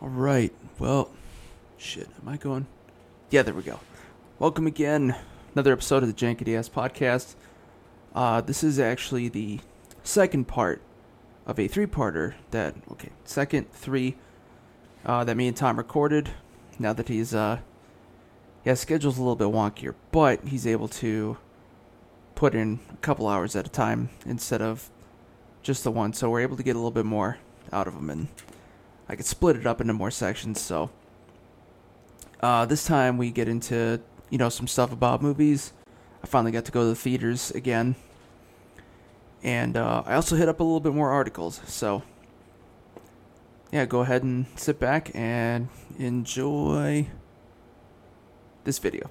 All right. Well, shit. Am I going? Yeah, there we go. Welcome again. Another episode of the Jankity Ass Podcast. Uh, this is actually the second part of a three-parter that okay, second three uh, that me and Tom recorded. Now that he's uh, yeah, schedule's a little bit wonkier, but he's able to put in a couple hours at a time instead of just the one. So we're able to get a little bit more out of him, and I could split it up into more sections. So uh, this time we get into you know some stuff about movies. I finally got to go to the theaters again, and uh, I also hit up a little bit more articles. So yeah, go ahead and sit back and enjoy this video.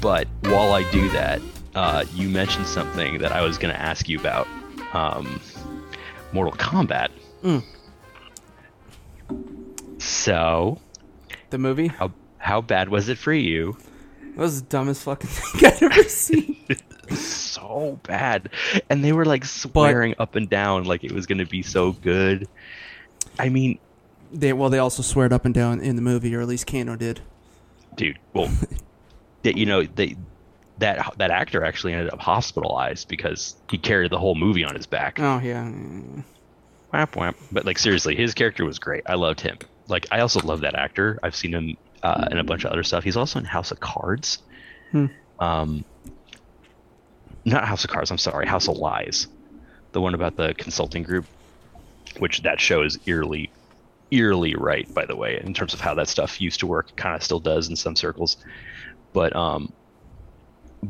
But while I do that, uh, you mentioned something that I was going to ask you about um, Mortal Kombat. Mm. So, The movie how how bad was it for you? it was the dumbest fucking thing I've ever seen. so bad, and they were like swearing up and down like it was going to be so good. I mean, They well, they also swear it up and down in the movie, or at least Kano did. dude, well, that you know they that that actor actually ended up hospitalized because he carried the whole movie on his back. Oh yeah, mm. Whap, whap. But like seriously, his character was great. I loved him. Like I also love that actor. I've seen him uh, in a bunch of other stuff. He's also in House of Cards. Hmm. Um, not House of Cards. I'm sorry, House of Lies, the one about the consulting group, which that show is eerily, eerily right. By the way, in terms of how that stuff used to work, kind of still does in some circles. But um,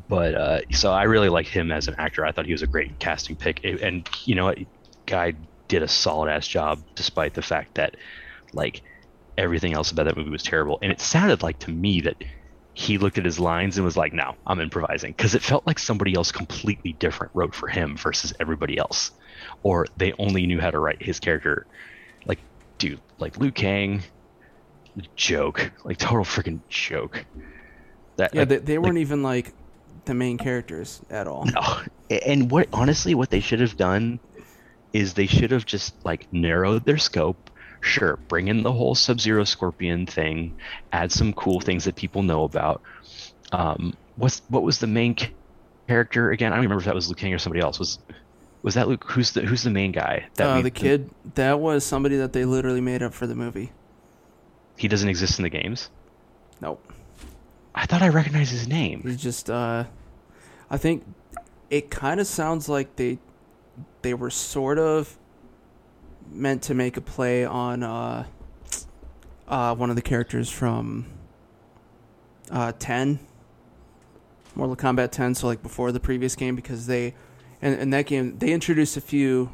but uh, so I really liked him as an actor. I thought he was a great casting pick, and you know guy did a solid ass job despite the fact that like everything else about that movie was terrible. And it sounded like to me that he looked at his lines and was like, "No, I'm improvising," because it felt like somebody else completely different wrote for him versus everybody else, or they only knew how to write his character. Like, dude, like Liu Kang, joke, like total freaking joke. That yeah. like- They, they weren't even like the main characters at all. no. And what honestly what they should have done is they should have just like narrowed their scope. Sure, bring in the whole Sub-Zero Scorpion thing, add some cool things that people know about. Um, what's what was the main character again? I don't remember if that was Liu Kang or somebody else. Was was that Luke? Who's the who's the main guy? That Uh, the kid that was somebody that they literally made up for the movie. He doesn't exist in the games. Nope, I thought I recognized his name. he's just. uh I think it kind of sounds like they they were sort of meant to make a play on uh uh one of the characters from uh 10 Mortal Kombat 10 so like before the previous game because they in, in that game they introduced a few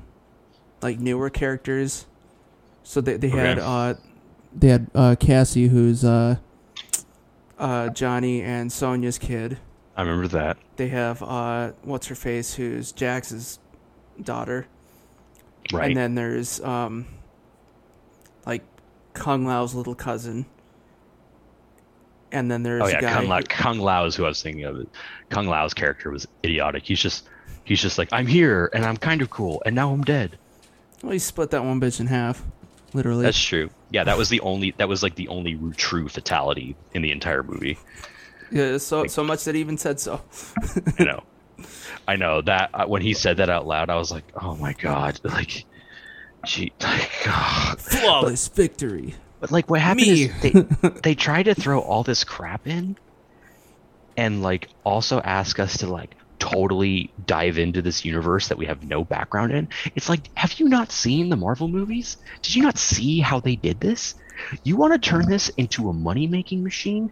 like newer characters so they, they had uh they had uh Cassie who's uh uh Johnny and Sonya's kid I remember that. they have uh what's her face who's Jax's daughter Right. and then there's um like Kung Lao's little cousin. And then there's oh a yeah, guy Kung Lao, who- Kung Lao is who I was thinking of. Kung Lao's character was idiotic. He's just he's just like I'm here and I'm kind of cool and now I'm dead. well, he split that one bitch in half, literally. That's true. Yeah, that was the only that was like the only true fatality in the entire movie. yeah, so so much that even said so. I know. I know that uh, when he said that out loud, I was like, "Oh my god!" Like, gee, like, ah. Flawless victory. But like, what happened Me. is they they tried to throw all this crap in, and like also ask us to like totally dive into this universe that we have no background in. It's like, have you not seen the Marvel movies? Did you not see how they did this? You want to turn this into a money making machine?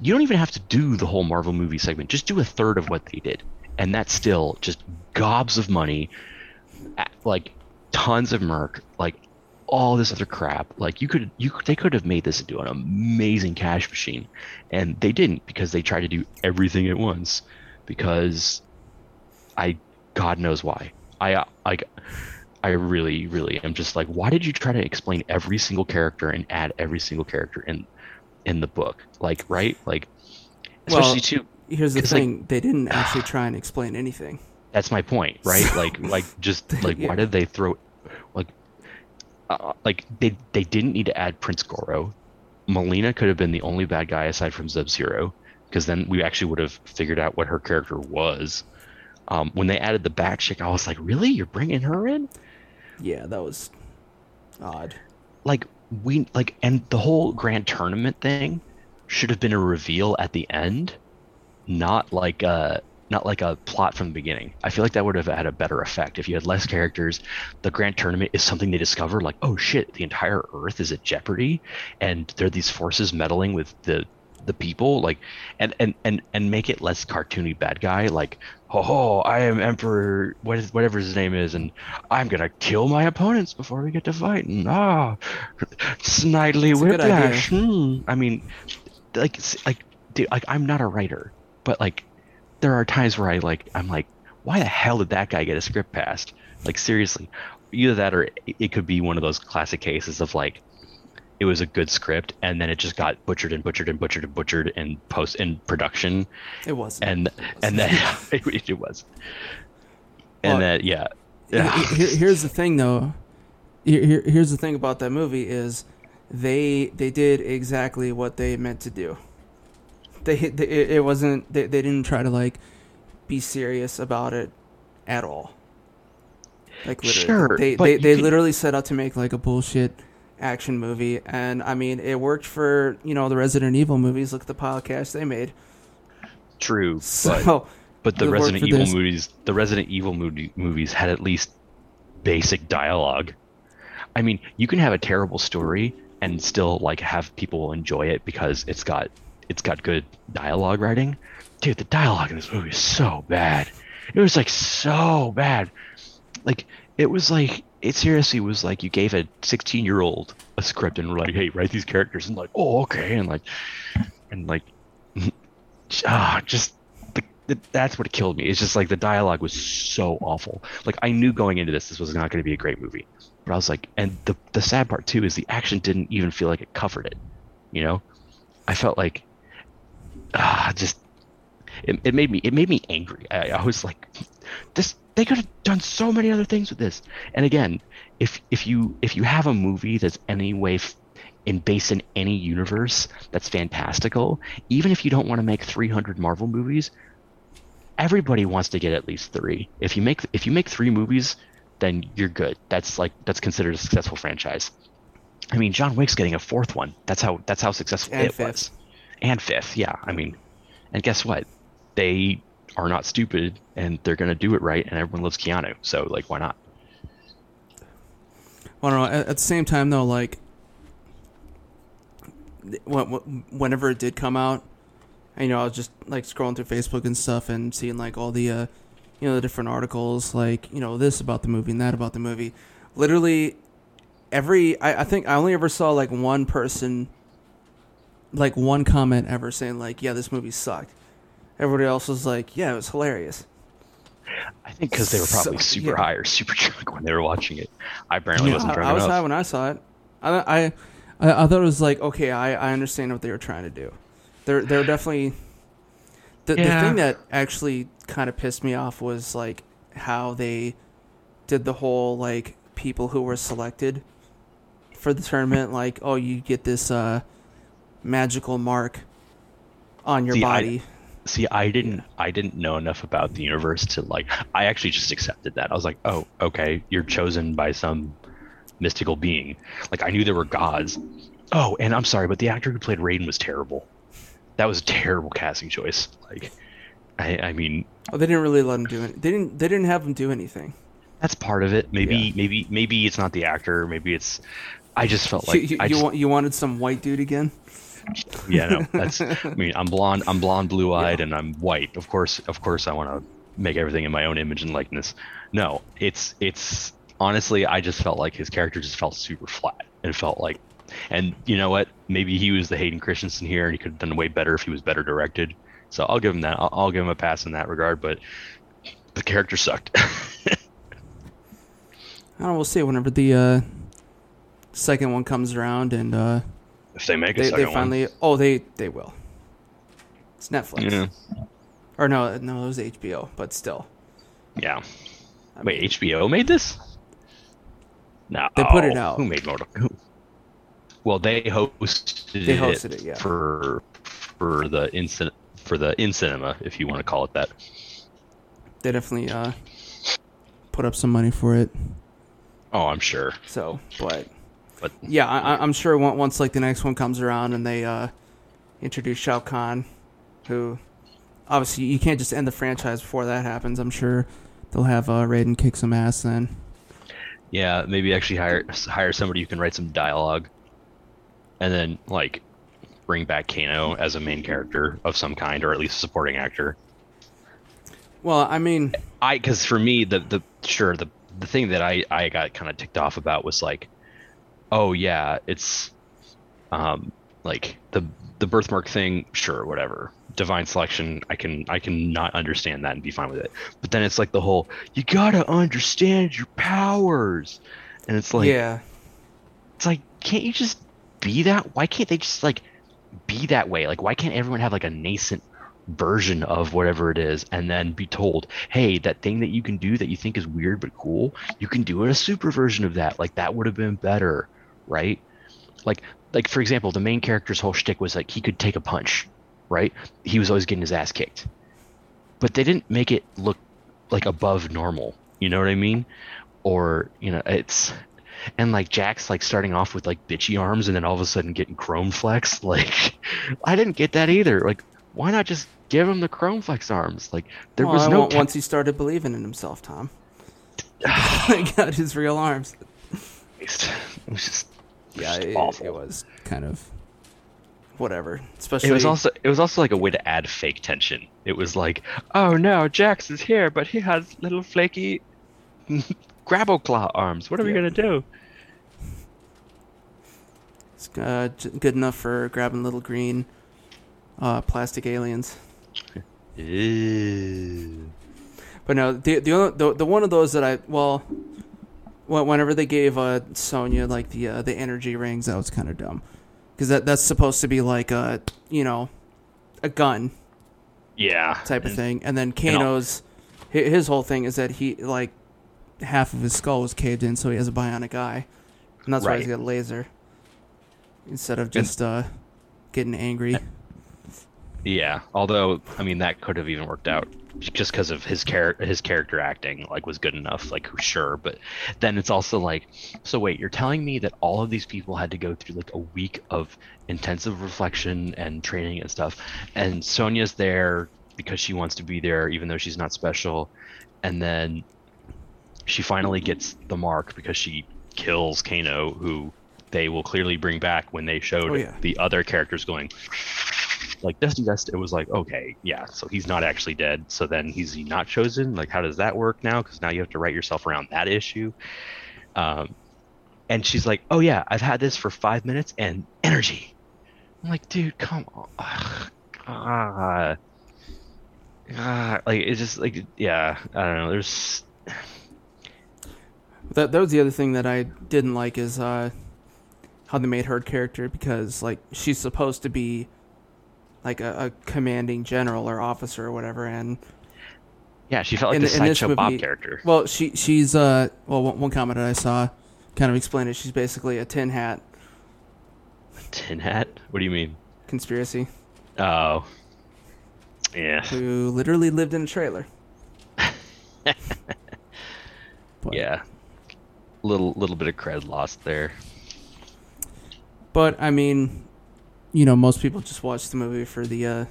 You don't even have to do the whole Marvel movie segment. Just do a third of what they did, and that's still just gobs of money, like tons of merc, like all this other crap. Like you could, you they could have made this into an amazing cash machine, and they didn't because they tried to do everything at once. Because I, God knows why. I uh, like, I really, really am just like, why did you try to explain every single character and add every single character in in the book? Like, right? Like, especially Well, too. Here's the 'Cause, like- thing: they didn't actually try and explain anything. That's my point, right? like, like just like Yeah. why did they throw, like, uh, like they they didn't need to add Prince Goro. Mileena could have been the only bad guy aside from Sub Zero, because then we actually would have figured out what her character was. Um, when they added the back chick, I was like, really? You're bringing her in? Yeah, that was odd. like we like and the whole grand tournament thing should have been a reveal at the end not like a not like a plot from the beginning i feel like that would have had a better effect if you had less characters the grand tournament is something they discover like oh shit the entire earth is at jeopardy and there are these forces meddling with the the people like and and and and make it less cartoony bad guy like oh, i am emperor what is whatever his name is and i'm gonna kill my opponents before we get to fight and ah snidely whiplash hmm. i mean like like dude like i'm not a writer but like there are times where i like i'm like why the hell did that guy get a script passed like seriously either that or it could be one of those classic cases of like it was a good script and then it just got butchered and butchered and butchered and butchered in post in production It wasn't. and and then it, it was Well, and that yeah Here- here- here's the thing, though. Here, here- here's the thing about that movie is they they did exactly what they meant to do. They, they it it wasn't they, they didn't try to like be serious about it at all. Like literally, Sure, they they, they could- literally set out to make like a bullshit action movie, and I mean it worked for you know the Resident Evil movies. Look at the podcast they made. true but So but the resident evil this. movies the resident evil movie, movies had at least basic dialogue i mean you can have a terrible story and still like have people enjoy it because it's got it's got good dialogue writing dude the dialogue in this movie is so bad it was like so bad like it was like it seriously was like you gave a 16 year old a script and were like hey write these characters and like oh okay and like and like ah just the, the, that's what killed me. It's just like the dialogue was so awful. Like i knew going into this this was not going to be a great movie but i was like and the the sad part too is the action didn't even feel like it covered it you know? I felt like ah just it, it made me it made me angry. I, I was like this they could have done so many other things with this. And again if if you if you have a movie that's any way f- in based in any universe that's fantastical even if you don't want to make 300 marvel movies everybody wants to get at least three. If you make if you make three movies then you're good. That's like that's considered a successful franchise. I mean john wick's getting a fourth one. That's how that's how successful And it fifth. was and fifth yeah i mean and guess what they are not stupid and they're going to do it right and everyone loves keanu so like why not I don't know. At, at the same time, though, like whenever it did come out, you know, I was just like scrolling through Facebook and stuff and seeing like all the, uh, you know, the different articles, like you know, this about the movie and that about the movie. Literally, every I, I think I only ever saw like one person, like one comment ever saying like, "Yeah, this movie sucked." Everybody else was like, "Yeah, it was hilarious." i think because they were probably So- super yeah. high or super drunk when they were watching it i apparently wasn't drunk I was enough high when I saw it. I, I, I, I thought it was like okay. I, I understand what they were trying to do. They're they're definitely. The, the thing that actually kind of pissed me off was like how they did the whole like people who were selected for the tournament. Like oh, you get this uh, magical mark on your See, I- body. See, I didn't I didn't know enough about the universe to like I actually just accepted that. I was like, "Oh, okay, you're chosen by some mystical being." Like I knew there were gods. Oh, and I'm sorry, but the actor who played Raiden was terrible. That was a terrible casting choice. Like I I mean, oh, they didn't really let him do it. They didn't. They didn't have him do anything. that's part of it. Maybe Yeah. maybe maybe it's not the actor, maybe it's I just felt like you you, just, want, you wanted some white dude again? Yeah no that's i mean i'm blonde i'm blonde blue-eyed and i'm white. Of course of course i want to make everything in my own image and likeness. No it's it's honestly i just felt like his character just felt super flat and felt like and you know what? Maybe he was the hayden christensen here and he could have done way better if he was better directed. So i'll give him that i'll, I'll give him a pass in that regard but the character sucked. I don't know. We'll see whenever the uh, second one comes around, and uh, If they make a they, second they finally. Oh, they they will. It's Netflix. Yeah. Or no, no, it was HBO, but still. Yeah. I Wait, mean, HBO made this? No. They put it out. Who made Mortal who- Well, they hosted They hosted it, yeah. For for the instant for the in cinema, if you want to call it that. they definitely uh, put up some money for it. Oh, I'm sure. So, but But yeah, I, I'm sure once like the next one comes around and they uh, introduce Shao Kahn, who obviously you can't just end the franchise before that happens. I'm sure they'll have uh, Raiden kick some ass then. yeah, maybe actually hire hire somebody who can write some dialogue, and then like bring back Kano as a main character of some kind, or at least a supporting actor. Well, I mean, I because for me the the sure the the thing that I I got kind of ticked off about was like, oh yeah, it's um like the the birthmark thing, sure, whatever. Divine selection, I can I can not understand that and be fine with it. But then it's like the whole you gotta understand your powers, and it's like yeah, it's like can't you just be that? Why can't they just like be that way? Like why can't everyone have like a nascent version of whatever it is and then be told, "Hey, that thing that you can do that you think is weird but cool, you can do it a super version of that." Like that would have been better, right? Like like for example, the main character's whole shtick was like he could take a punch, right? He was always getting his ass kicked. But they didn't make it look like above normal. You know what I mean? Or, you know, it's and like Jax like starting off with like bitchy arms and then all of a sudden getting chrome flex. Like I didn't get that either. Like why not just give him the chrome flex arms? Like there well, was I no once he started believing in himself, Tom. he got his real arms. It was just Yeah, it, awful. it was kind of whatever. Especially It was also it was also like a way to add fake tension. It was like, oh no, Jax is here, but he has little flaky grabble claw arms. What are we gonna do? It's uh, good enough for grabbing little green uh, plastic aliens. But no, the the, only, the the one of those that I well, wh- whenever they gave uh Sonya like the uh, the energy rings, that was kind of dumb, because that that's supposed to be like a you know, a gun. Yeah. type of and- thing, and then and Kano's hi- his whole thing is that he like half of his skull was caved in, so he has a bionic eye, and that's why he's got a laser. Instead of just uh getting angry. Yeah, although I mean that could have even worked out just because of his char- his character acting like was good enough. Like sure, but then it's also like, so wait, you're telling me that all of these people had to go through like a week of intensive reflection and training and stuff, and Sonya's there because she wants to be there even though she's not special, and then she finally gets the mark because she kills Kano, who they will clearly bring back when they showed Oh, yeah. the other characters going like Dusty Dust, it was like, okay, yeah, so he's not actually dead. So then he's he not chosen? Like, how does that work now? Because now you have to write yourself around that issue. Um, and she's like, oh yeah, I've had this for five minutes and energy. I'm like, dude, come on. Ugh, God. Like it's just like yeah, I don't know. There's That that was the other thing that I didn't like is uh how they made her character because like she's supposed to be like a, a commanding general or officer or whatever and yeah, she felt like In- the sideshow Bob character. well she she's uh well one, one comment that I saw kind of explained it she's basically a tin hat Tin hat? What do you mean? conspiracy Oh, yeah. who literally lived in a trailer. Yeah. Little little bit of cred lost there. But I mean, you know, most people just watch the movie for the, uh,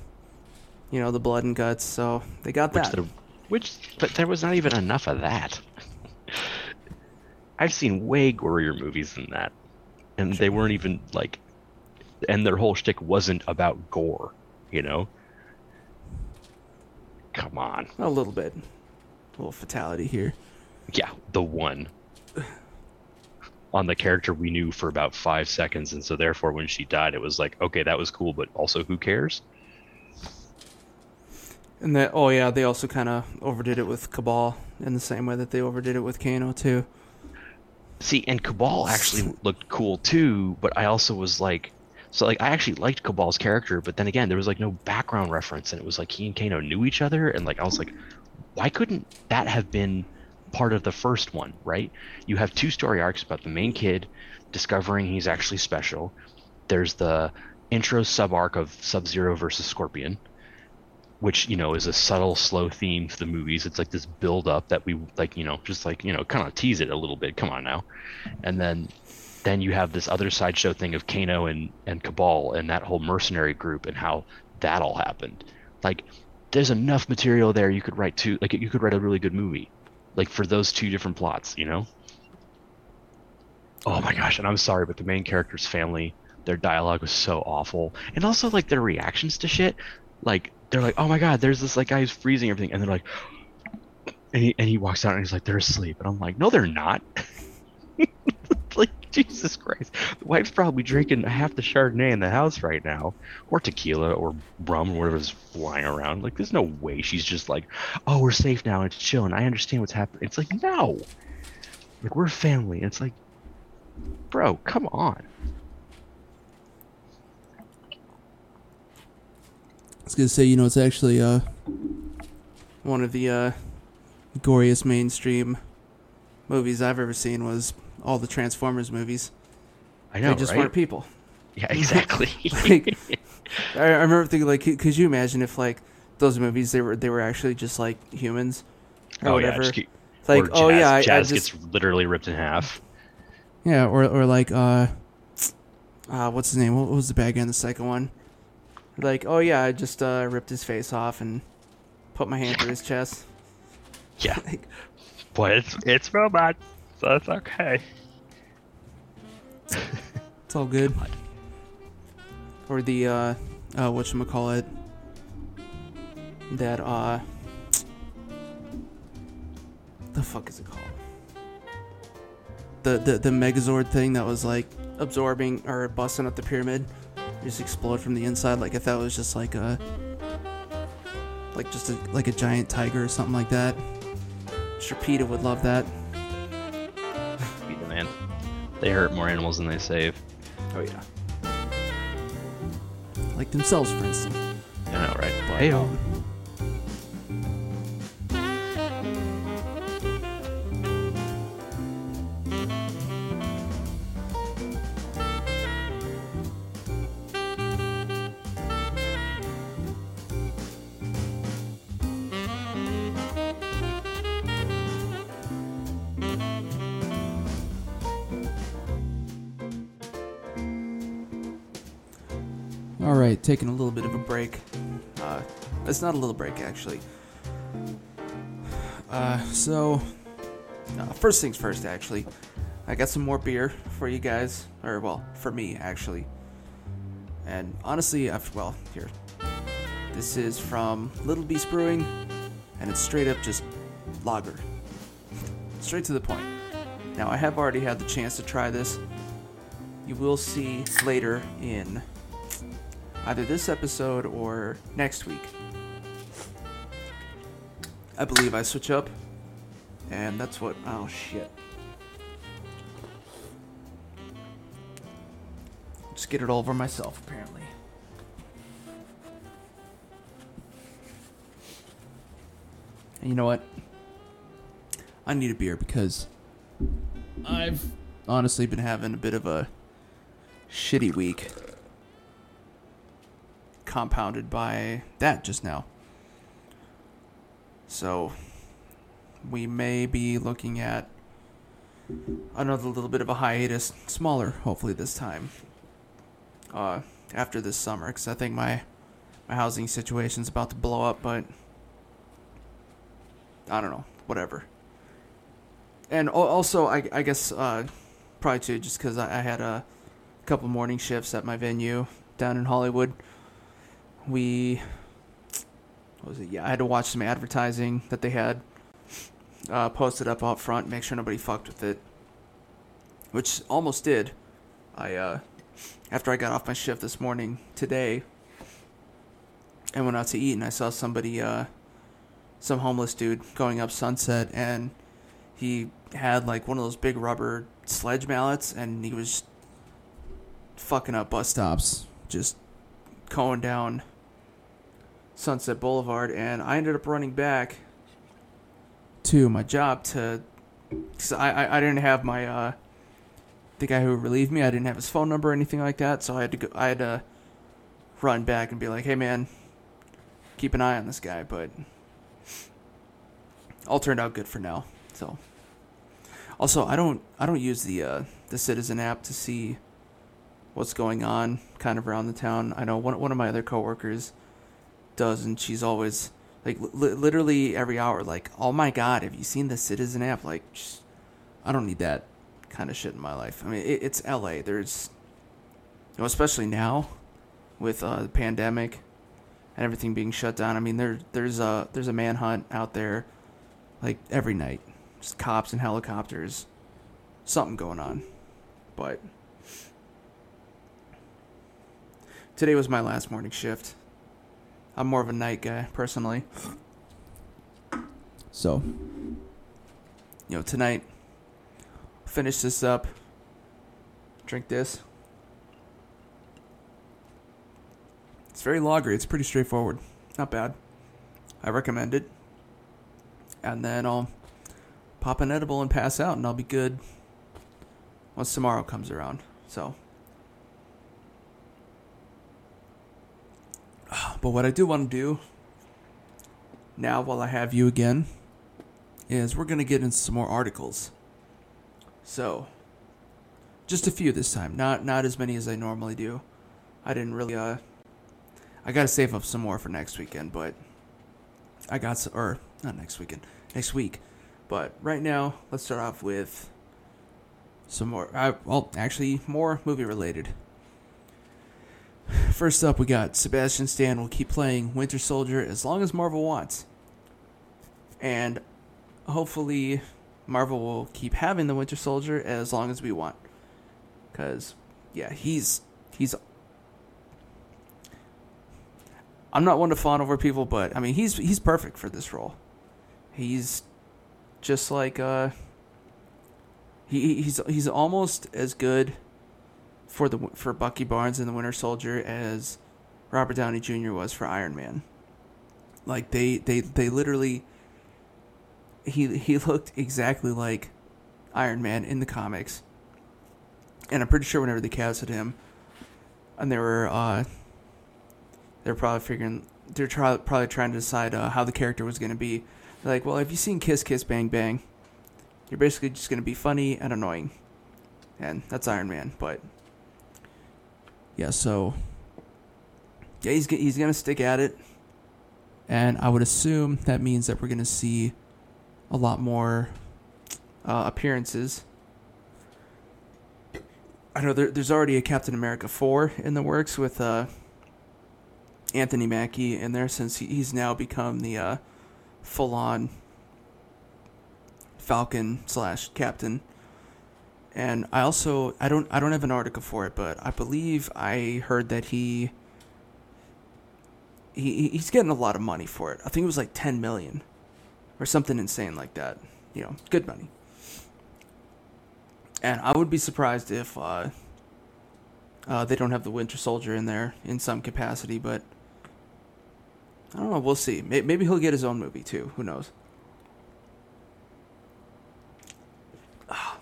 you know, the blood and guts. So they got Which that. there, which but there was not even enough of that. I've seen way gorier movies than that. And they weren't even like and their whole shtick wasn't about gore, you know? Come on. A little bit, a little fatality here. Yeah, the one. On the character we knew for about five seconds, and so therefore when she died it was like, okay, that was cool, but also who cares? And that, oh yeah, they also kind of overdid it with Kabal in the same way that they overdid it with Kano too. See, and Kabal actually looked cool too, but I also was like, so like I actually liked Kabal's character, but then again, there was like no background reference, and it was like he and Kano knew each other, and like I was like, why couldn't that have been part of the first one, right? You have two story arcs about the main kid discovering he's actually special. There's the intro sub arc of Sub Zero versus Scorpion, which you know is a subtle, slow theme to the movies. It's like this build up that we like, you know, just like you know, kind of tease it a little bit. Come on now, and then then you have this other sideshow thing of Kano and and Kabal and that whole mercenary group and how that all happened. Like, there's enough material there you could write two. Like, you could write a really good movie, like for those two different plots. You know. Oh my gosh, and I'm sorry, but the main character's family, their dialogue was so awful, and also like their reactions to shit, like they're like, "Oh my god, there's this like guy who's freezing everything," and they're like, and he and he walks out and he's like, "They're asleep," and I'm like, "No, they're not." like Jesus Christ, the wife's probably drinking half the Chardonnay in the house right now, or tequila, or rum, or whatever's flying around. Like, there's no way she's just like, "Oh, we're safe now. It's chill, and I understand what's happening." It's like, no, like we're family. And it's like, bro, come on. I was gonna say, you know, it's actually uh one of the uh goriest mainstream movies I've ever seen was all the Transformers movies. I know, they just right? weren't people. Yeah, exactly. Like, I, I remember thinking, like, could, you imagine if like those movies they were they were actually just like humans or oh whatever? yeah, keep, like, oh Jazz, yeah, I, I Jazz just gets literally ripped in half. yeah, or or like uh, uh, what's his name? What was the bad guy in the second one? Like, oh yeah, I just uh ripped his face off and put my hand through his chest. Yeah, Like, but it's it's robots, so it's okay. It's all good. Or the uh uh whatchamacallit that uh the fuck is it called? The the the Megazord thing that was like absorbing or busting up the pyramid. Just explode from the inside like I thought it was just like a like just a like a giant tiger or something like that. Sharpeeta would love that. Be the man. They hurt more animals than they save. Oh yeah. Like themselves, for instance. I know, right? But, Hey, All right, taking a little bit of a break. Uh, it's not a little break, actually. Uh, so, uh, first things first, actually. I got some more beer for you guys, or well, for me, actually. And honestly, I've well, here. This is from Little Beast Brewing, and it's straight up just lager. Straight to the point. Now, I have already had the chance to try this. You will see later in either this episode or next week. I believe I switch up, and that's what. Oh shit. Just get it all over myself, apparently. And you know what? I need a beer because I've honestly been having a bit of a shitty week compounded by that just now. So we may be looking at another little bit of a hiatus, smaller, hopefully this time. Uh, after this summer, because I think my my housing situation's about to blow up, but I don't know, whatever. And also, I I guess uh, probably too, just because I, I had a couple morning shifts at my venue down in Hollywood we what was it? Yeah, I had to watch some advertising that they had uh, posted up out front, make sure nobody fucked with it, which almost did. I uh, after I got off my shift this morning today, I went out to eat and I saw somebody, uh, some homeless dude going up Sunset, and he had like one of those big rubber sledge mallets, and he was fucking up bus stops, just going down Sunset Boulevard, and I ended up running back to my job to, cause I, I I didn't have my uh, the guy who relieved me. I didn't have his phone number or anything like that, so I had to go. I had to run back and be like, "Hey, man, keep an eye on this guy." But all turned out good for now. So, also, I don't I don't use the uh, the Citizen app to see what's going on kind of around the town. I know one one of my other coworkers does, and she's always like li- literally every hour, like, "Oh my God, have you seen the Citizen app?" Like, just, I don't need that kind of shit in my life. I mean, it, it's LA. There's, you know, especially now with uh, the pandemic and everything being shut down. I mean, there there's a there's a manhunt out there, like every night, just cops and helicopters, something going on, but. Today was my last morning shift. I'm more of a night guy, personally. So, you know, tonight, finish this up, drink this. It's very lagery. It's pretty straightforward. Not bad. I recommend it. And then I'll pop an edible and pass out, and I'll be good once tomorrow comes around. So. But what I do want to do now, while I have you again, is we're going to get into some more articles. So, just a few this time, not not as many as I normally do. I didn't really uh I got to save up some more for next weekend, but I got some, or not next weekend, next week. But right now, let's start off with some more uh, well, actually more movie related. First up, we got Sebastian Stan will keep playing Winter Soldier as long as Marvel wants. And hopefully, Marvel will keep having the Winter Soldier as long as we want. Because, yeah, he's. he's. I'm not one to fawn over people, but I mean, he's he's perfect for this role. He's just like uh. He he's he's almost as good for the for Bucky Barnes and the Winter Soldier as Robert Downey Jr. was for Iron Man. Like they they they literally he he looked exactly like Iron Man in the comics. And I'm pretty sure whenever they casted him and they were uh they're probably figuring they're try, probably trying to decide uh, how the character was going to be. Like, well, if you've seen Kiss Kiss Bang Bang, you're basically just going to be funny and annoying. And that's Iron Man, but yeah, so yeah, he's he's gonna stick at it, and I would assume that means that we're gonna see a lot more uh, appearances. I know there, there's already a Captain America four in the works with uh, Anthony Mackie in there since he, he's now become the uh, full on Falcon slash Captain and I also I don't I don't have an article for it, but I believe I heard that he he he's getting a lot of money for it. I think it was like 10 million or something insane like that. You know, good money. And I would be surprised if uh, uh, they don't have the Winter Soldier in there in some capacity, but I don't know. We'll see. Maybe he'll get his own movie too. Who knows?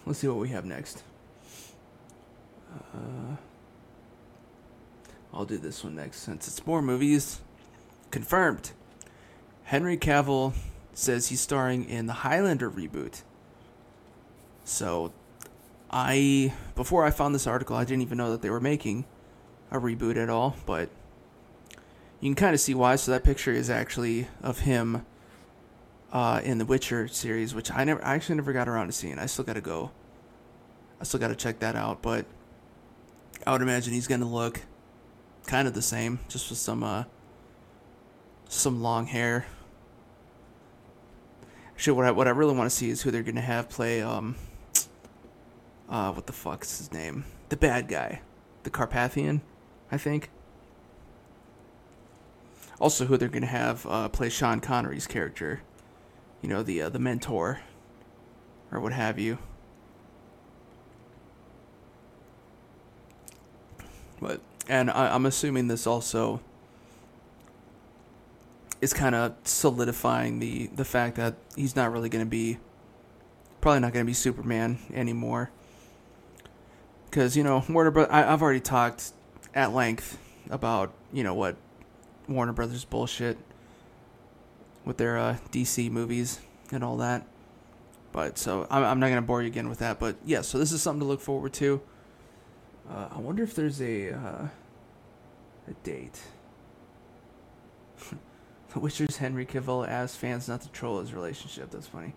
Let's see what we have next. Uh, I'll do this one next since it's more movies. Confirmed. Henry Cavill says he's starring in the Highlander reboot. So, I before I found this article, I didn't even know that they were making a reboot at all, but you can kind of see why. So that picture is actually of him uh, in the Witcher series, which I never, I actually never got around to seeing. I still got to go. I still got to check that out, but I would imagine he's gonna look kind of the same, just with some uh, some long hair. Actually, what I what I really want to see is who they're gonna have play um. Uh, what the fuck's his name? The bad guy, the Carpathian, I think. Also, who they're gonna have uh, play Sean Connery's character you know the uh, the mentor or what have you. But and I, I'm assuming this also is kind of solidifying the the fact that he's not really going to be probably not going to be Superman anymore. Because you know Warner Bros. I, I've already talked at length about you know what Warner Brothers bullshit with their uh, DC movies and all that. But so I'm, I'm not gonna bore you again with that. But yeah, so this is something to look forward to. Uh, I wonder if there's a uh, a date. the Witcher's Henry Cavill asks fans not to troll his relationship. That's funny.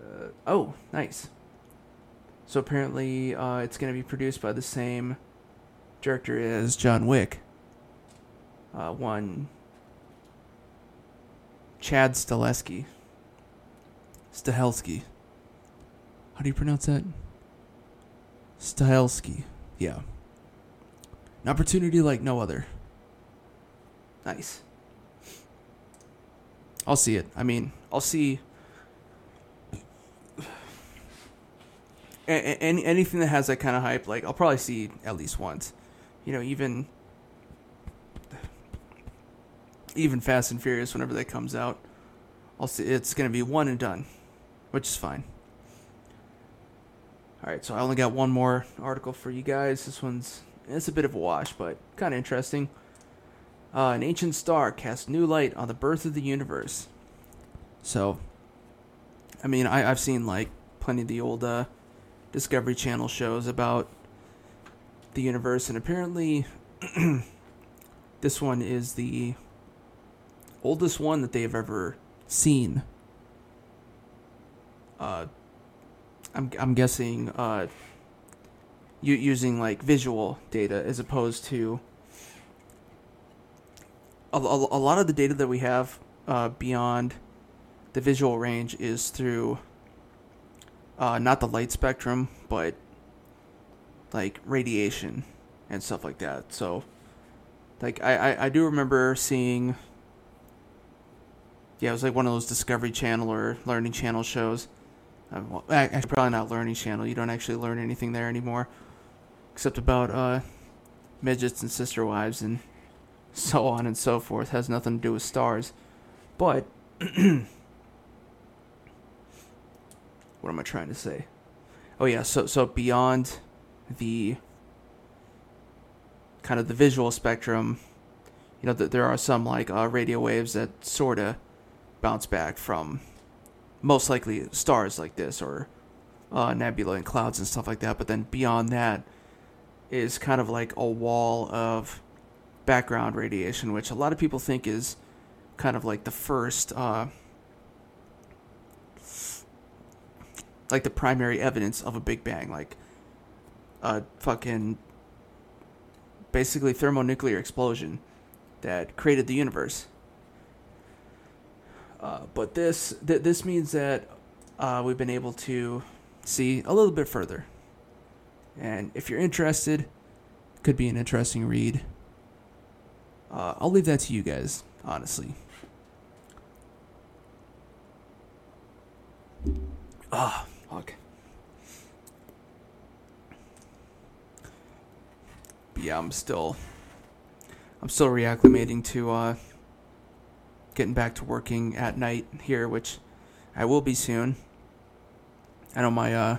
Uh, oh, nice. So apparently, uh, it's to be produced by the same director as John Wick. Uh, one Chad Stahelski. Stahelski. How do you pronounce that? Stahelski. Yeah. An opportunity like no other. Nice. I'll see it. I mean, I'll see any anything that has that kind of hype. Like I'll probably see at least once. You know, even even Fast and Furious whenever that comes out. I'll see it's gonna be one and done, which is fine. All right, so I only got one more article for you guys. This one's it's a bit of a wash, but kind of interesting. Uh, an ancient star casts new light on the birth of the universe. So, I mean, I, I've seen like plenty of the old uh, Discovery Channel shows about the universe, and apparently, this one is the oldest one that they've ever seen. Uh, I'm I'm guessing uh, using like visual data as opposed to a, a, a lot of the data that we have uh, beyond the visual range is through uh, not the light spectrum, but like radiation and stuff like that. So, like I, I, I do remember seeing. Yeah, it was like one of those Discovery Channel or Learning Channel shows. Uh, actually, probably not Learning Channel. You don't actually learn anything there anymore, except about uh, midgets and sister wives and so on and so forth. It has nothing to do with stars, but what am I trying to say? Oh yeah, so so beyond the kind of the visual spectrum, you know, th- there are some like uh, radio waves that sort of bounce back from most likely stars like this or uh, nebula and clouds and stuff like that. But then beyond that is kind of like a wall of background radiation, which a lot of people think is kind of like the first. Uh, like the primary evidence of a Big Bang, like a fucking basically thermonuclear explosion that created the universe. Uh, but this th- this means that uh, we've been able to see a little bit further. And if you're interested, could be an interesting read. Uh, I'll leave that to you guys, honestly. Ah, Fuck. But yeah, I'm still I'm still reacclimating to uh getting back to working at night here, which I will be soon. I know my uh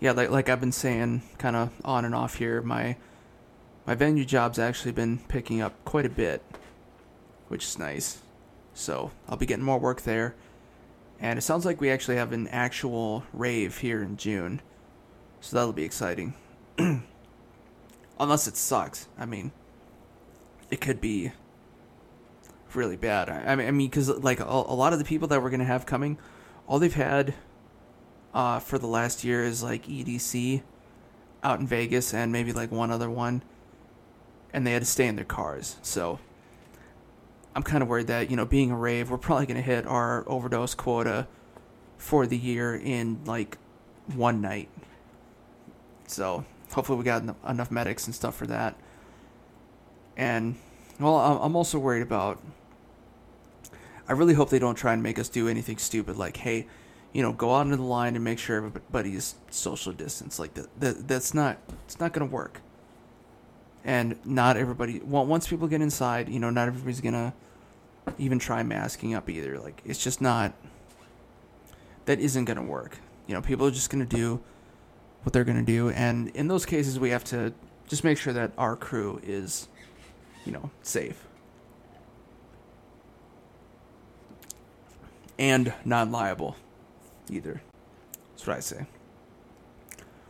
yeah, like like I've been saying kind of on and off here, my my venue job's actually been picking up quite a bit, which is nice. So, I'll be getting more work there and it sounds like we actually have an actual rave here in June. So that'll be exciting. Unless it sucks. I mean, it could be really bad. I mean, I mean, because like a, a, lot of the people that we're gonna have coming, all they've had uh, for the last year is like EDC out in Vegas and maybe like one other one, and they had to stay in their cars. So I'm kind of worried that you know, being a rave, we're probably to hit our overdose quota for the year in like one night. So hopefully we got enough medics and stuff for that. And well, I'm also worried about. I really hope they don't try and make us do anything stupid like, hey, you know, go out into the line and make sure everybody's social distance. Like that, that that's not it's not gonna work. And not everybody. Well, once people get inside, you know, not everybody's gonna even try masking up either. Like it's just not. That isn't gonna work. You know, people are just gonna do what they're gonna do, and in those cases, we have to just make sure that our crew is, you know, safe. And non liable either. That's what I say.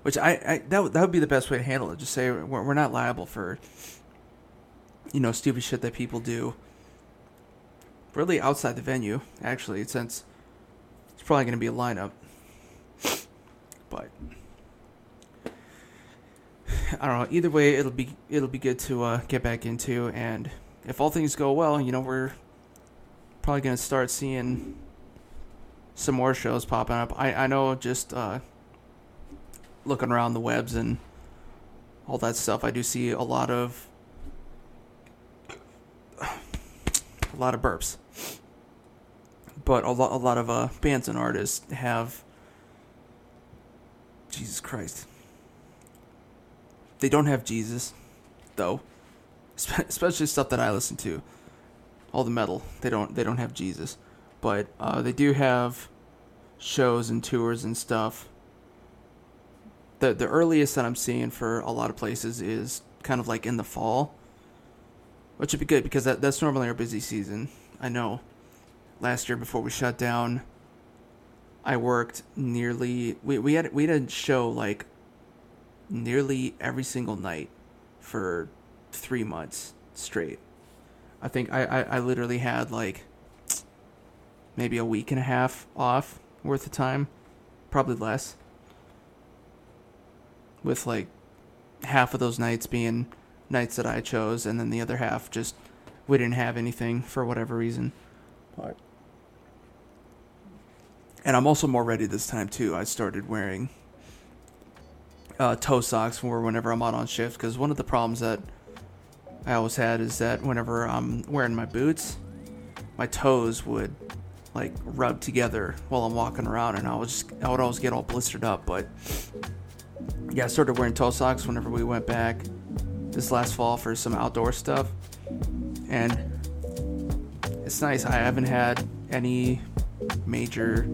Which I, I that would, that would be the best way to handle it. Just say we're, we're not liable for you know stupid shit that people do. Really outside the venue, actually, since it's probably going to be a lineup. But I don't know. Either way, it'll be it'll be good to uh, get back into, and if all things go well, you know we're probably going to start seeing some more shows popping up. I, I know just uh, looking around the webs and all that stuff, I do see a lot of a lot of burps. But a lot, a lot of uh, bands and artists have Jesus Christ. They don't have Jesus, though. Especially stuff that I listen to, all the metal. They don't. They don't have Jesus but uh, they do have shows and tours and stuff. The the earliest that I'm seeing for a lot of places is kind of like in the fall, which would be good because that that's normally our busy season. I know. Last year before we shut down, I worked nearly we we had we had a show like nearly every single night for three months straight. I think I, I, I literally had like maybe a week and a half off worth of time, probably less. With like half of those nights being nights that I chose, and then the other half just we didn't have anything for whatever reason. But and I'm also more ready this time too. I started wearing uh, toe socks for whenever I'm out on shift because one of the problems that I always had is that whenever I'm wearing my boots, my toes would like rubbed together while I'm walking around, and I was just, I would always get all blistered up. But yeah, I started wearing toe socks whenever we went back this last fall for some outdoor stuff, and it's nice. I haven't had any major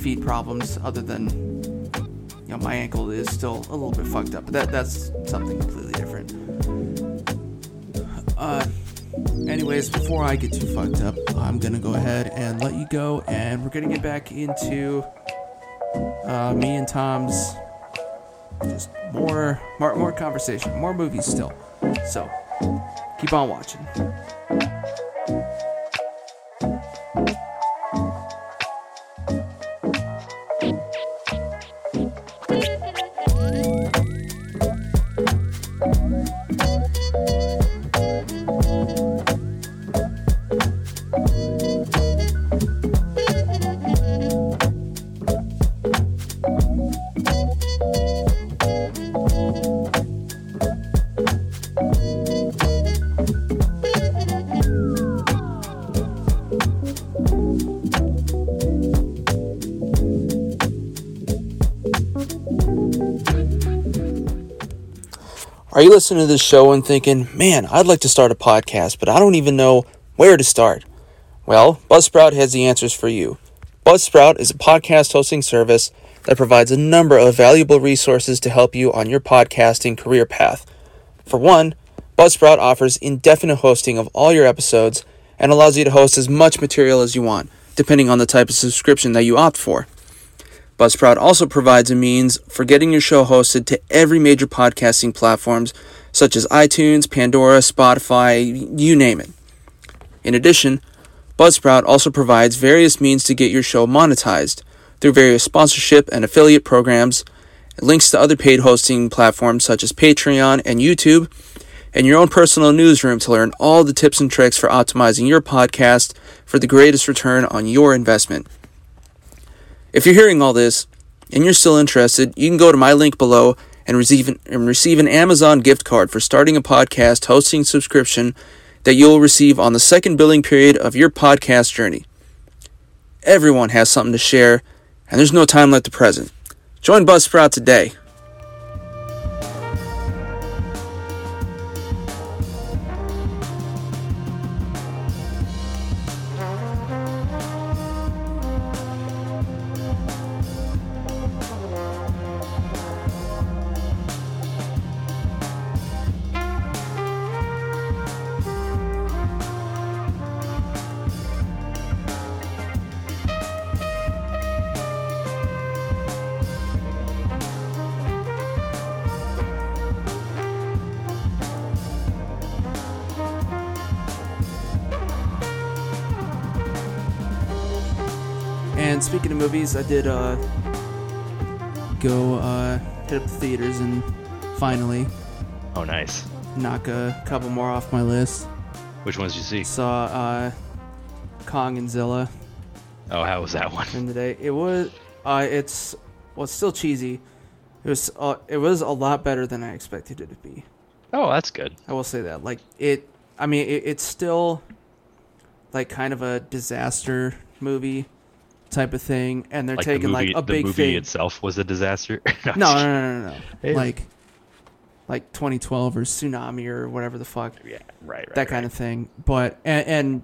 feet problems other than you know my ankle is still a little bit fucked up, but that that's something completely different. Uh, Anyways, before I get too fucked up, I'm gonna go ahead let you go, and we're gonna get back into uh, me and Tom's just more, more, more conversation, more movies still. So keep on watching. Are you listening to this show and thinking, man, I'd like to start a podcast, but I don't even know where to start? Well, Buzzsprout has the answers for you. Buzzsprout is a podcast hosting service that provides a number of valuable resources to help you on your podcasting career path. For one, Buzzsprout offers indefinite hosting of all your episodes and allows you to host as much material as you want, depending on the type of subscription that you opt for. Buzzsprout also provides a means for getting your show hosted to every major podcasting platforms such as iTunes, Pandora, Spotify, you name it. In addition, Buzzsprout also provides various means to get your show monetized through various sponsorship and affiliate programs, links to other paid hosting platforms such as Patreon and YouTube, and your own personal newsroom to learn all the tips and tricks for optimizing your podcast for the greatest return on your investment. If you're hearing all this and you're still interested, you can go to my link below and receive an, and receive an Amazon gift card for starting a podcast hosting subscription that you will receive on the second billing period of your podcast journey. Everyone has something to share, and there's no time like the present. Join Buzzsprout today. And speaking of movies, I did uh, go uh, hit up the theaters and finally Oh, nice. knock a couple more off my list. Which ones did you see? Saw uh, Kong and Zilla Oh, how was that one? in the day. It was uh, it's well, it's still cheesy. It was uh, it was a lot better than I expected it to be. Oh, that's good. I will say that. Like it, I mean, it, it's still like kind of a disaster movie type of thing, and they're Like taking the movie, like a the big movie thing. itself was a disaster. No, no, no, no, no, no. Hey. Like, like 2012 or tsunami or whatever the fuck, Yeah, right, right. that kind of thing. But and, and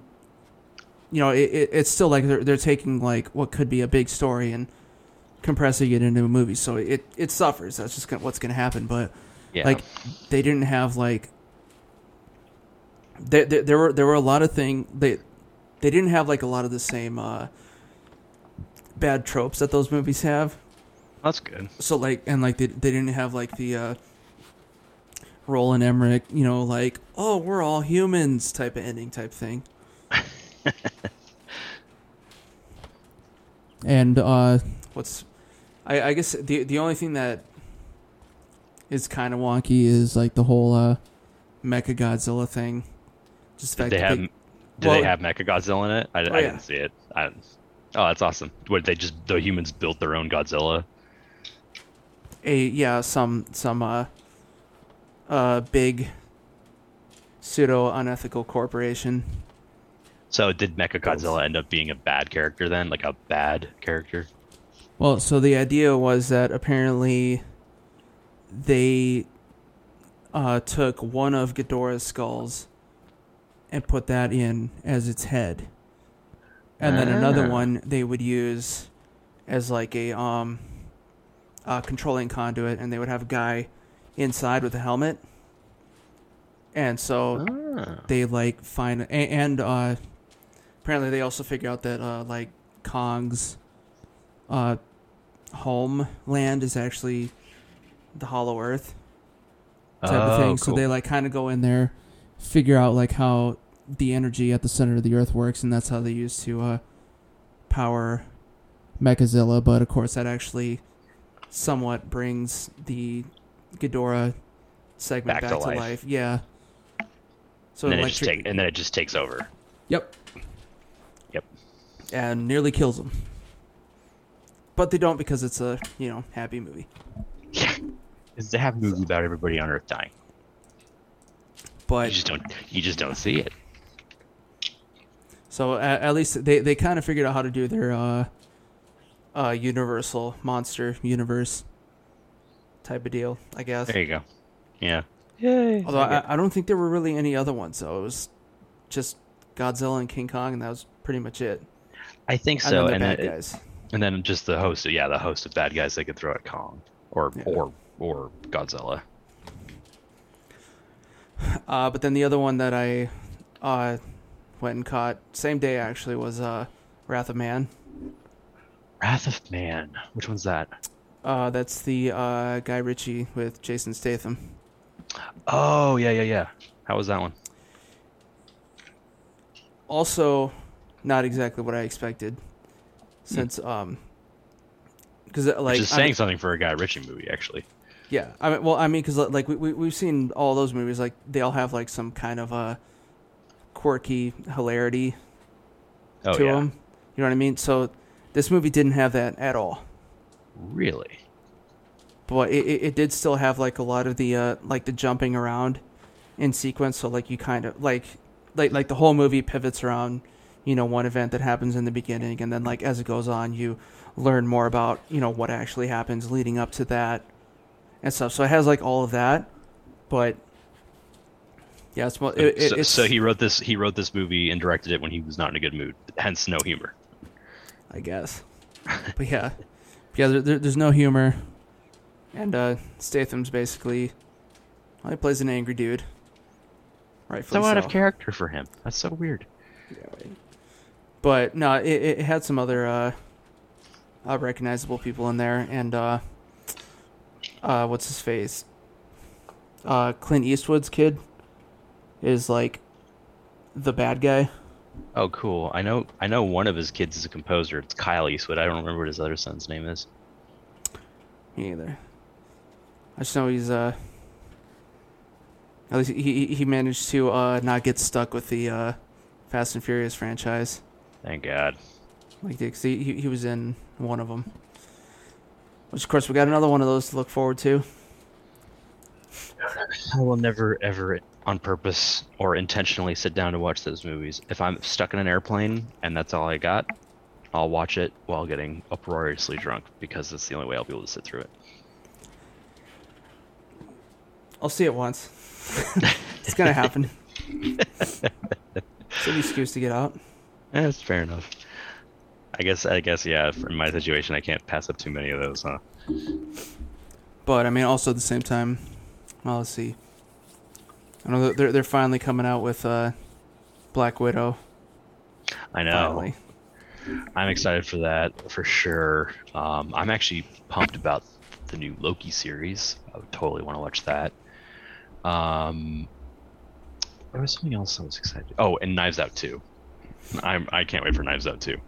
you know, it, it, it's still like they're they're taking like what could be a big story and compressing it into a movie. So it it suffers. That's just gonna, what's going to happen. But Yeah. like they didn't have like there, there, there were there were a lot of thing they they didn't have like a lot of the same uh bad tropes that those movies have that's good. so like and like they, they didn't have like the uh Roland Emmerich, you know, like, oh, we're all humans type of ending type thing. and uh what's I, I guess the the only thing that is kind of wonky is like the whole uh Mecha Godzilla thing. Just the fact they that have? Did well- they have Mechagodzilla in it? I, I yeah. didn't see it. I, oh, that's awesome. What they just the humans built their own Godzilla? a yeah some some uh uh big pseudo unethical corporation So did Mechagodzilla end up being a bad character then? Like a bad character? Well, so the idea was that apparently they uh, took one of Ghidorah's skulls and put that in as its head, and then another Ah. one they would use as like a um, uh, controlling conduit, and they would have a guy inside with a helmet, and so Ah. they like find a- and uh apparently they also figure out that uh like Kong's uh homeland is actually the hollow earth type of Oh, thing so cool. they like kind of go in there figure out like how the energy at the center of the earth works and that's how they use to uh power Mechazilla but of course that actually somewhat brings the Ghidorah segment Back back, to to life. life. Yeah. So and then, it electric- just take, and then it just takes over. Yep. Yep. And nearly kills him. But they don't because it's a, you know, happy movie. Is to have a movie about everybody on Earth dying. But You just don't. You just don't see it. So at, at least they, they kind of figured out how to do their uh uh universal monster universe type of deal, I guess. There you go. Yeah. Yay. Although I, I don't think there were really any other ones though. It was just Godzilla and King Kong and that was pretty much it. I think And so. then And the then, bad it- guys. and then just the host. Yeah, the host of bad guys they could throw at Kong or Yeah. or or Godzilla. Uh, but then the other one that I uh, went and caught same day actually was uh, Wrath of Man. Wrath of Man. Which one's that? Uh, that's the uh, Guy Ritchie with Jason Statham. Oh yeah yeah yeah. How was that one? Also, not exactly what I expected, since um, because like just saying mean- something for a Guy Ritchie movie, actually. yeah, I mean, well, I mean, because like we, we we've seen all those movies, like they all have like some kind of a quirky hilarity Oh to yeah. them. You know what I mean? So this movie didn't have that at all. Really? but it, it, it did still have like a lot of the uh like the jumping around in sequence so like you kind of like like like the whole movie pivots around you know one event that happens in the beginning, and then like as it goes on, you learn more about you know what actually happens leading up to that and stuff. So it has like all of that, but yeah, it's, it, it, so, it's so he wrote this. He wrote this movie and directed it when he was not in a good mood. Hence, no humor. I guess. but yeah, yeah. There, there, there's no humor, and uh, Statham's basically, well, he plays an angry dude. Right. So out of character for him. That's so weird. Yeah, right. But no, it, it had some other uh, uh, recognizable people in there, and uh, uh, what's his face? Uh, Clint Eastwood's kid is like the bad guy. Oh, cool. I know. I know one of his kids is a composer. It's Kyle Eastwood. I don't remember what his other son's name is. Me either. I just know he's uh. At least he he- managed to uh not get stuck with the uh, Fast and Furious franchise. Thank God. Like the, he he was in one of them. Which of course we got another one of those to look forward to. I will never, ever, on purpose or intentionally, sit down to watch those movies. If I'm stuck in an airplane and that's all I got, I'll watch it while getting uproariously drunk because that's the only way I'll be able to sit through it. I'll see it once. it's gonna happen. it's an excuse to get out. Eh, That's fair enough. I guess. I guess. Yeah. For in my situation, I can't pass up too many of those, huh? But I mean, also at the same time, well, let's see. I know they're they're finally coming out with uh, Black Widow. I know. Finally, I'm excited for that for sure. Um, I'm actually pumped about the new Loki series. I would totally want to watch that. Um, there was something else I was excited. Oh, and Knives Out too. I'm I can't wait for Knives Out too.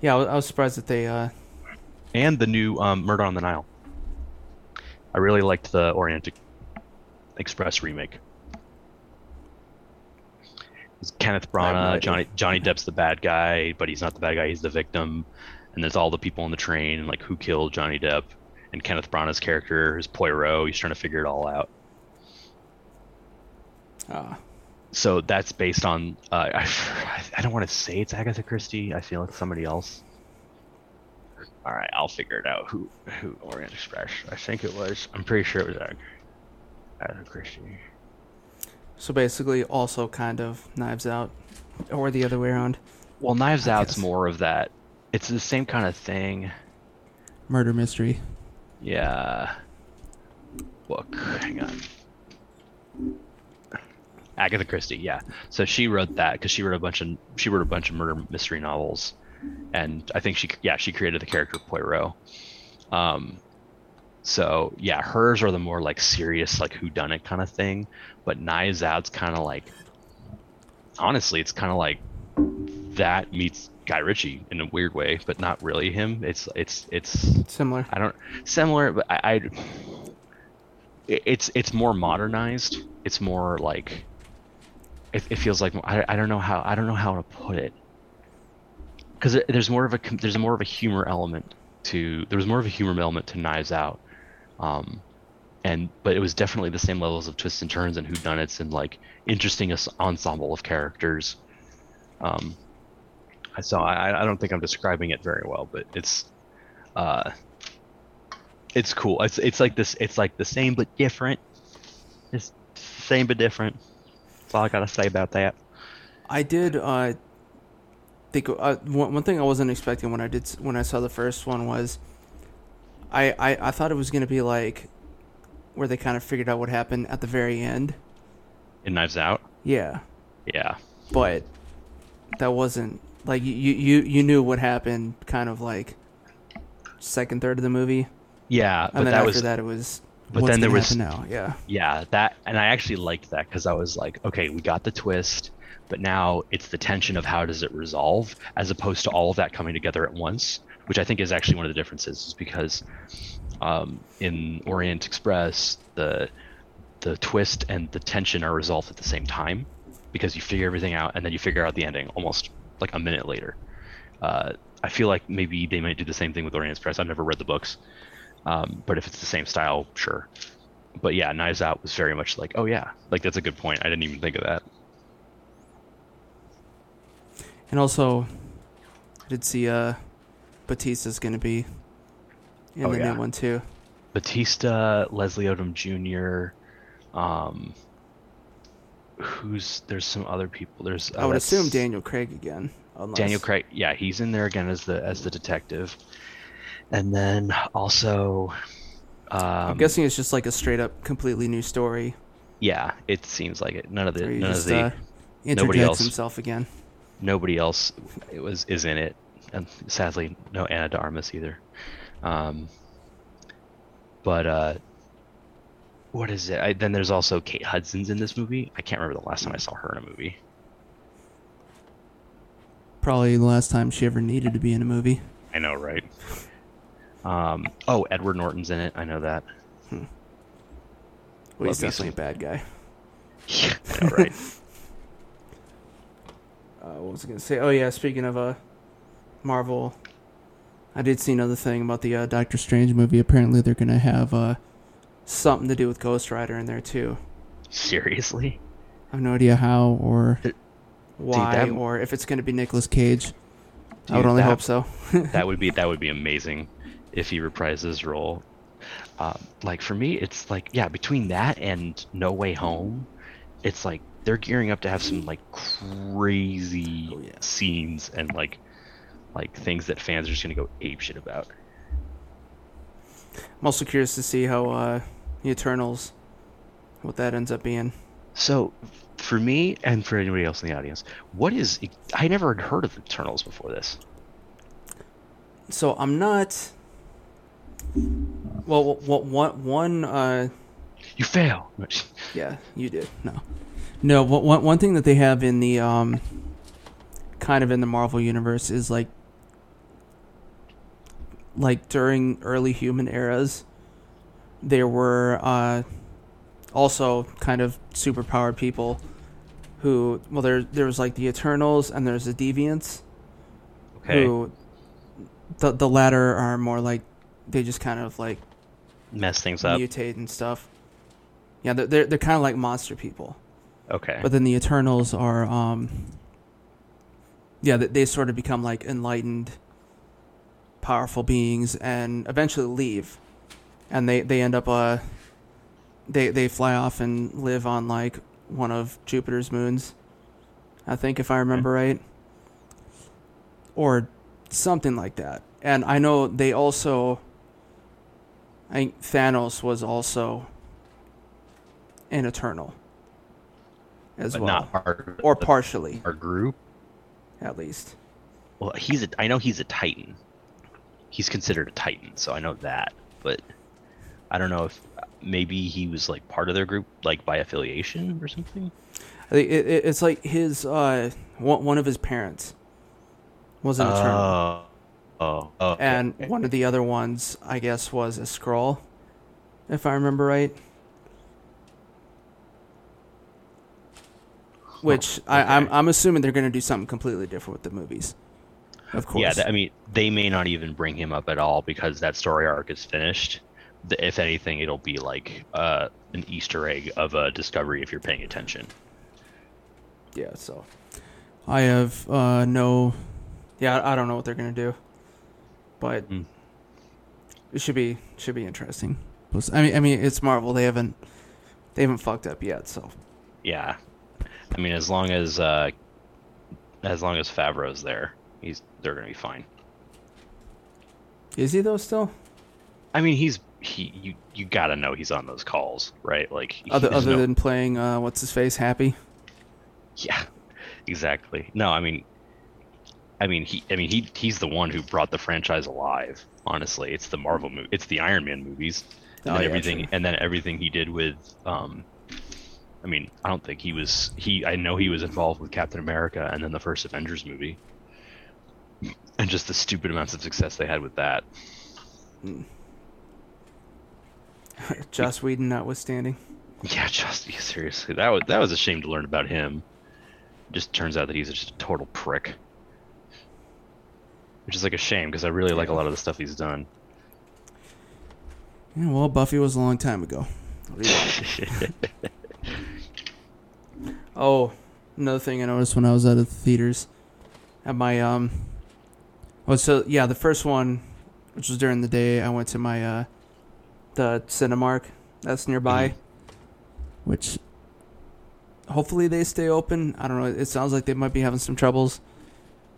yeah, I was, I was surprised that they. Uh, And the new um, Murder on the Nile. I really liked the Orient Express remake. It's Kenneth Branagh. Johnny Johnny Depp's the bad guy, but he's not the bad guy. He's the victim. And there's all the people on the train, and like who killed Johnny Depp, and Kenneth Branagh's character is Poirot. He's trying to figure it all out. uh, So that's based on. Uh, I, I don't want to say it's Agatha Christie. I feel it's somebody else. All right, I'll figure it out. Who who Orient Express? I think it was. I'm pretty sure it was Ag- Agatha Christie. so basically, also kind of Knives Out, or the other way around. Well, Knives I Out's guess. more of that. It's the same kind of thing. Murder mystery. Yeah. Book. Hang on. Agatha Christie, yeah. So she wrote that because she wrote a bunch of she wrote a bunch of murder mystery novels, and I think she yeah she created the character Poirot. Um, so yeah, hers are the more like serious like who done it kind of thing, but Knives Out's kind of like honestly it's kind of like that meets Guy Ritchie in a weird way, but not really him. It's it's it's Similar. I don't similar, but I, I it's it's more modernized. It's more like it, it feels like I, I don't know how I don't know how to put it because there's more of a there's more of a humor element to there was more of a humor element to Knives Out, um, and but it was definitely the same levels of twists and turns and whodunits and like interesting ensemble of characters. Um, so I, I don't think I'm describing it very well, but it's uh, it's cool. It's it's like this. It's like the same but different. It's same but different. That's all I gotta say about that. I did uh, think uh, one, one thing I wasn't expecting when I did when I saw the first one was I I, I thought it was gonna be like where they kind of figured out what happened at the very end. In Knives Out. Yeah, Yeah. but that wasn't like you you you, knew what happened kind of like second third of the movie, Yeah, and but then that after was that it was. but then there was- now. Yeah, yeah that, and I actually liked that because I was like, okay, we got the twist, but now it's the tension of how does it resolve, as opposed to all of that coming together at once, which I think is actually one of the differences, is because um, in Orient Express the the twist and the tension are resolved at the same time because you figure everything out and then you figure out the ending almost like a minute later. Uh, I feel like maybe they might do the same thing with Orient Express. I've never read the books, um, but if it's the same style, sure. But yeah, Knives Out was very much like, oh yeah, like that's a good point. I didn't even think of that. And also, I did see uh, Batista's going to be in Oh, the yeah. new one too. Batista, Leslie Odom Jr. Um, who's there's some other people. There's I uh, would assume Daniel Craig again. Unless, Daniel Craig. Yeah, he's in there again as the as the detective, and then also. Um, I'm guessing it's just like a straight up, completely new story. Yeah, it seems like it. None of the Where he none just of the uh, nobody else. himself again. Nobody else it was is in it, and sadly, no Ana de Armas either. Um, but uh, what is it? I, then there's also Kate Hudson's in this movie. I can't remember the last time I saw her in a movie. Probably the last time she ever needed to be in a movie. I know, right? Um, oh, Edward Norton's in it. I know that. Well, Love he's me definitely a bad guy. Yeah, I know, right? Uh, what was I gonna say? Oh yeah, speaking of uh, Marvel, I did see another thing about the uh, Doctor Strange movie. Apparently, they're gonna have uh, something to do with Ghost Rider in there too. Seriously? I have no idea how or Dude, why that- or if it's gonna be Nicolas Cage. I would only that- hope so. that would be that would be amazing if he reprised his role. Um, like for me, it's like yeah, between that and No Way Home, it's like they're gearing up to have some like crazy Oh, yeah. scenes and like like things that fans are just gonna go ape shit about. I'm also curious to see how uh, the Eternals, what that ends up being. So, for me and for anybody else in the audience, what is I never had heard of Eternals before this. So I'm not. Well, what one one uh, You fail. Yeah, you did. No, no. One one one thing that they have in the um, kind of in the Marvel universe is like, like during early human eras, there were uh, also kind of superpowered people who, well, there there was like the Eternals and there's the Deviants Okay. who, the the latter are more like they just kind of like Mess things up. mutate and stuff. Yeah, they're they're, they're kind of like monster people. Okay. But then the Eternals are, um, yeah, they, they sort of become like enlightened, powerful beings, and eventually leave, and they they end up uh, they they fly off and live on like one of Jupiter's moons, I think if I remember right, or something like that. And I know they also, I think Thanos was also an Eternal as but well, not or partially our group. at least. Well, he's a. I know he's a Titan. He's considered a Titan, so I know that. But I don't know if maybe he was like part of their group, like by affiliation or something. I think it, it, it's like his uh one, one of his parents was an Eternal, Oh, oh, oh. and okay. one of the other ones, I guess, was a Skrull, if I remember right. Which I, I'm. I'm assuming they're going to do something completely different with the movies. Of course. Yeah, th- I mean, they may not even bring him up at all because that story arc is finished. If anything, it'll be like uh, an Easter egg of a discovery if you're paying attention. Yeah, so I have uh no yeah, I don't know what they're gonna do. But Mm. it should be should be interesting. I mean I mean it's Marvel, they haven't they haven't fucked up yet, so Yeah, I mean, as long as uh, as long as Favreau's there, he's they're gonna be fine. is he though still? I mean, he's he you you gotta know he's on those calls, right? Like Other other no- than playing uh what's his face happy? yeah, exactly. No, I mean, I mean he I mean he he's the one who brought the franchise alive. Honestly, it's the Marvel movie, it's the Iron Man movies, and Oh, yeah, everything, true. and then everything he did with um. I mean, I don't think he was. He, I know he was involved with Captain America and then the first Avengers movie, and just the stupid amounts of success they had with that. Joss Whedon notwithstanding. Yeah, just yeah, seriously, that was that was a shame to learn about him. Just turns out that he's just a total prick, which is like a shame because I really like a lot of the stuff he's done. Yeah, well Buffy was a long time ago. What do you want? Oh, another thing I noticed when I was at the theaters, at my um. Well, so yeah, the first one, which was during the day, I went to my uh, the Cinemark that's nearby, Mhm. which hopefully they stay open. I don't know. It sounds like they might be having some troubles,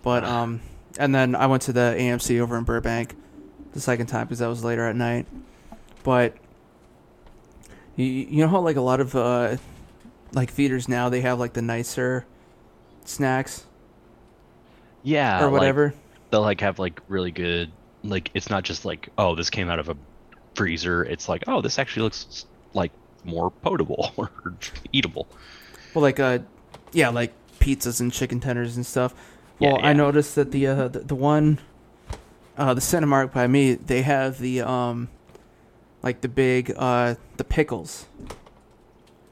but um, and then I went to the AMC over in Burbank the second time because that was later at night, but you you know how like a lot of uh like theaters now they have like the nicer snacks Yeah, or like, whatever. they'll like have like really good like it's not just like oh this came out of a freezer. It's like oh this actually looks like more potable or eatable. Well, like uh, yeah, like pizzas and chicken tenders and stuff. Yeah, Well, I noticed that the uh the, the one, uh, the Cinemark by me, they have the um, like the big uh the pickles.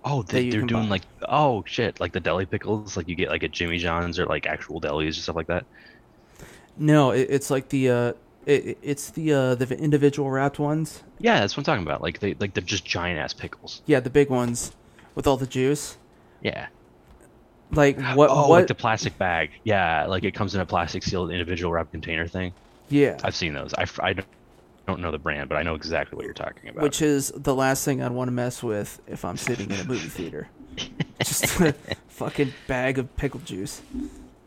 Oh, they, they're doing buy. like oh shit, like the deli pickles, like you get like at Jimmy John's or like actual delis or stuff like that. No, it, it's like the uh, it, it's the uh the individual wrapped ones. Yeah, that's what I'm talking about. Like they like they're just giant ass pickles. Yeah, the big ones with all the juice. Yeah. Like what? oh, what? like the plastic bag. Yeah, like it comes in a plastic sealed individual wrap container thing. yeah, I've seen those. I, I don't- don't know the brand, but I know exactly what you're talking about. which is the last thing I'd want to mess with if I'm sitting in a movie theater. Just a fucking bag of pickle juice.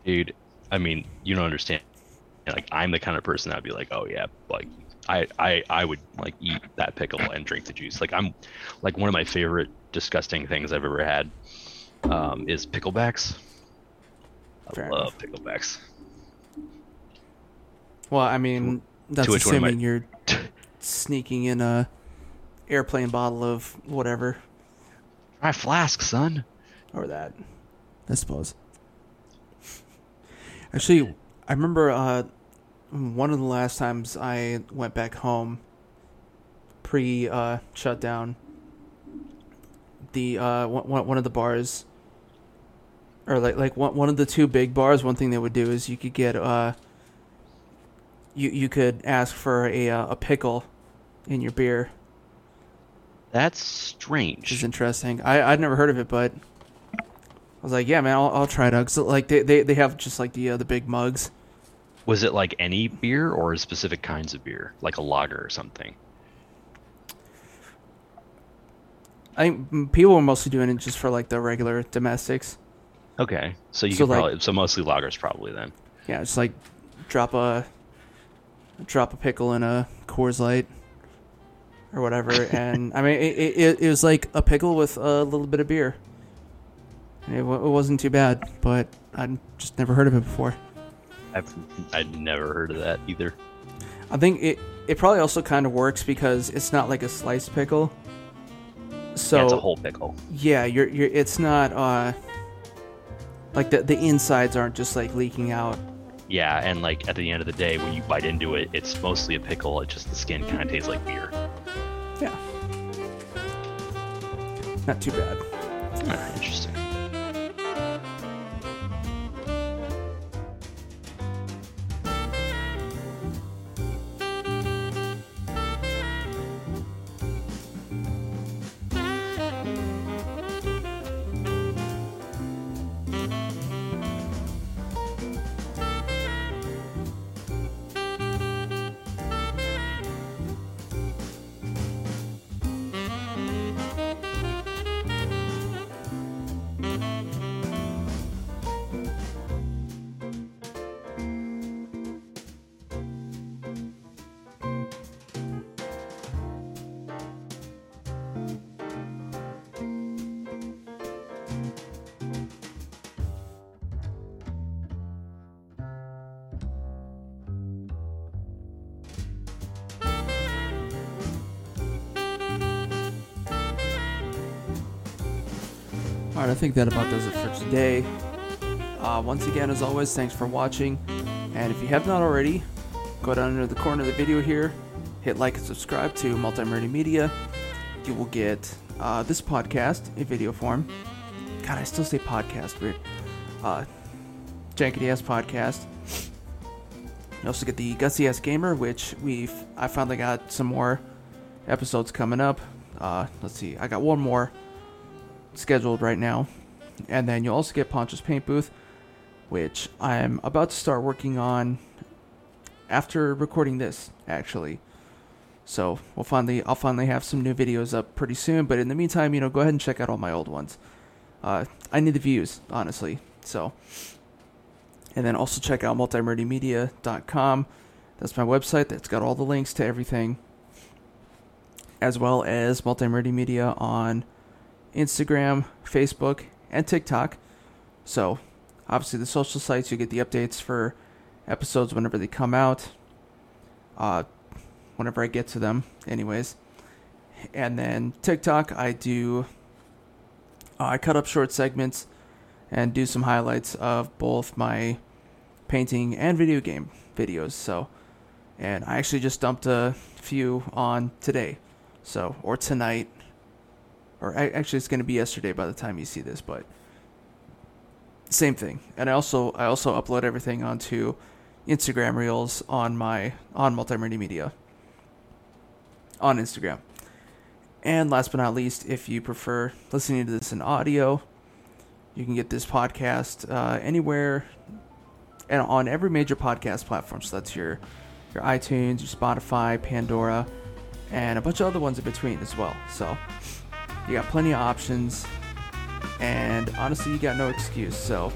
dude i mean you don't understand like i'm the kind of person that'd be like oh yeah like i i i would like eat that pickle and drink the juice like i'm like one of my favorite disgusting things i've ever had um is picklebacks i Fair love enough. picklebacks Well, I mean, that's to which one assuming you're sneaking in a airplane bottle of whatever try flask son or that. I suppose. Actually, I remember uh, one of the last times I went back home pre uh, shutdown. The uh, one one of the bars, or like like one one of the two big bars. One thing they would do is you could get uh. You you could ask for a uh, a pickle in your beer, that's strange interesting. I I'd never heard of it, but I was like, yeah, man, I'll, I'll try it out. 'Cause, like they, they they have just like the uh, the big mugs. was it like any beer or specific kinds of beer like a lager or something I think mm, people were mostly doing it just for like the regular domestics. okay so you So, could like- probably so mostly lagers probably then Yeah, just like drop a drop a pickle in a Coors Light or whatever, and I mean it, it it was like a pickle with a little bit of beer. It, wa- it wasn't too bad, but I'd just never heard of it before. i've i'd never heard of that either I think it it probably also kind of works because it's not like a sliced pickle. So yeah, it's a whole pickle yeah, you're you're it's not uh like the the insides aren't just like leaking out. Yeah, and like at the end of the day, when you bite into it, it's mostly a pickle. It just the skin kind of tastes like beer. Yeah. Not too bad. Ah, interesting. All right, I think that about does it for today. Uh, once again, as always, thanks for watching. And if you have not already, go down into the corner of the video here, hit like and subscribe to Multimurdy Media. You will get uh, this podcast in video form. God, I still say podcast, weird. Uh, Jankity Ass Podcast. You also get the Gutsy Ass Gamer, which we've I finally got some more episodes coming up. Uh, let's see, I got one more scheduled right now. And then you'll also get Poncho's Paint Booth. which I'm about to start working on after recording this, actually. So we'll finally, I'll finally have some new videos up pretty soon. But in the meantime, you know, go ahead and check out all my old ones. Uh, I need the views, honestly. So, and then also check out multimurdymedia.com. That's my website. That's got all the links to everything, as well as Multimurdy Media on Instagram, Facebook, and TikTok. So, obviously, the social sites you get the updates for episodes whenever they come out. Uh, whenever I get to them, anyways. And then TikTok, I do. Uh, I cut up short segments and do some highlights of both my painting and video game videos. So, and I actually just dumped a few on today, so or tonight, or actually it's going to be yesterday by the time you see this, but same thing. And I also I also upload everything onto Instagram Reels on my on Multimurdy Media on Instagram. And last but not least, if you prefer listening to this in audio, you can get this podcast uh, anywhere and on every major podcast platform. So that's your your iTunes, your Spotify, Pandora, and a bunch of other ones in between as well. So you got plenty of options, and honestly, you got no excuse. So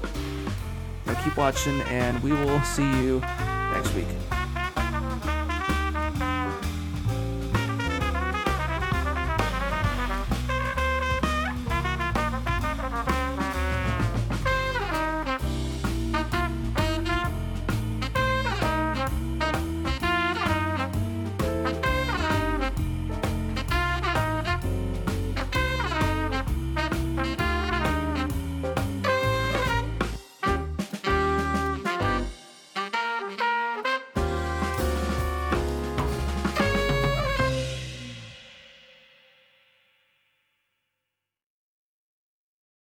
you know, keep watching, and we will see you next week.